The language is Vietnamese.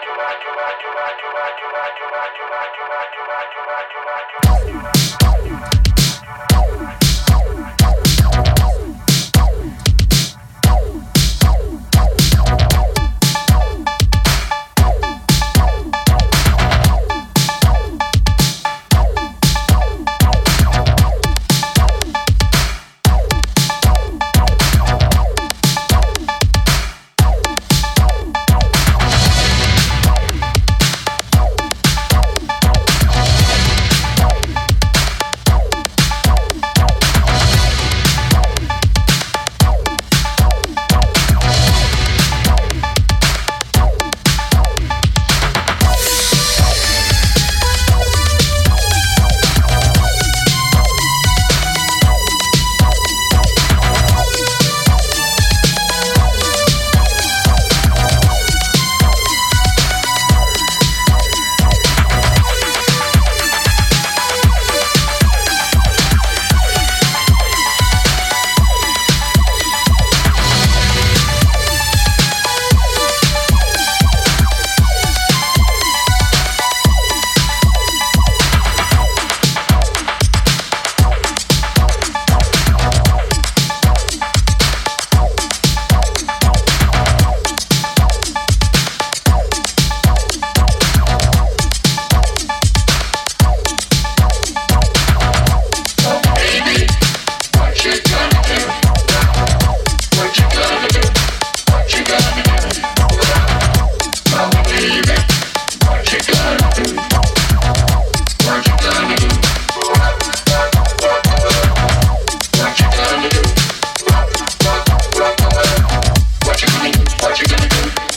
Thank you. What you gonna do?